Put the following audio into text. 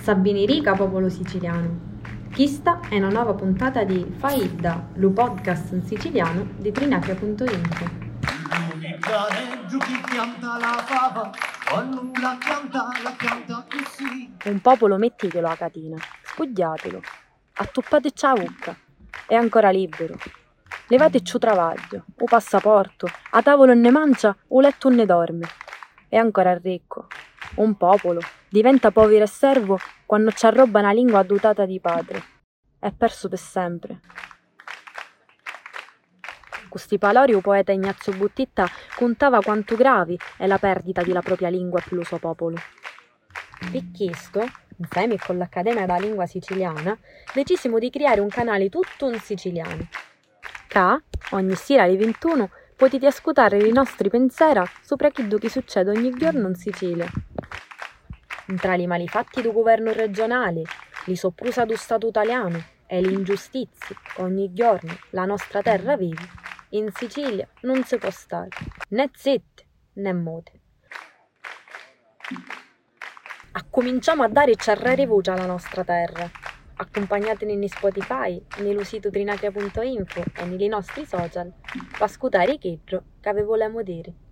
Sabini Rica, popolo siciliano. Questa è una nuova puntata di Faida, lo podcast in siciliano di trinacria.info. Un popolo mettitelo a catina, spugliatelo, attuppate a bucca, è ancora libero. Levate ciò travaglio, o passaporto, a tavolo ne mangia, o letto ne dorme. È ancora ricco. Un popolo diventa povero e servo quando ci arroba una lingua dotata di padre. È perso per sempre. Questi palori il poeta Ignazio Buttitta contava quanto gravi è la perdita della propria lingua per il suo popolo. Questo, insieme con l'Accademia della Lingua Siciliana, decisimo di creare un canale tutto in siciliano. Ca, ogni sera alle 21, potete ascoltare i nostri pensieri sopra quello che succede ogni giorno in Sicilia. Tra i malifatti del governo regionale, li soprusa do Stato italiano e le ingiustizie ogni giorno la nostra terra vive, in Sicilia non si può stare né zitti né mute. Accominciamo a dare cerrare voce alla nostra terra. Accompagnatene in Spotify, nello sito trinacria.info e nei nostri social per ascoltare che che vi vogliamo dire.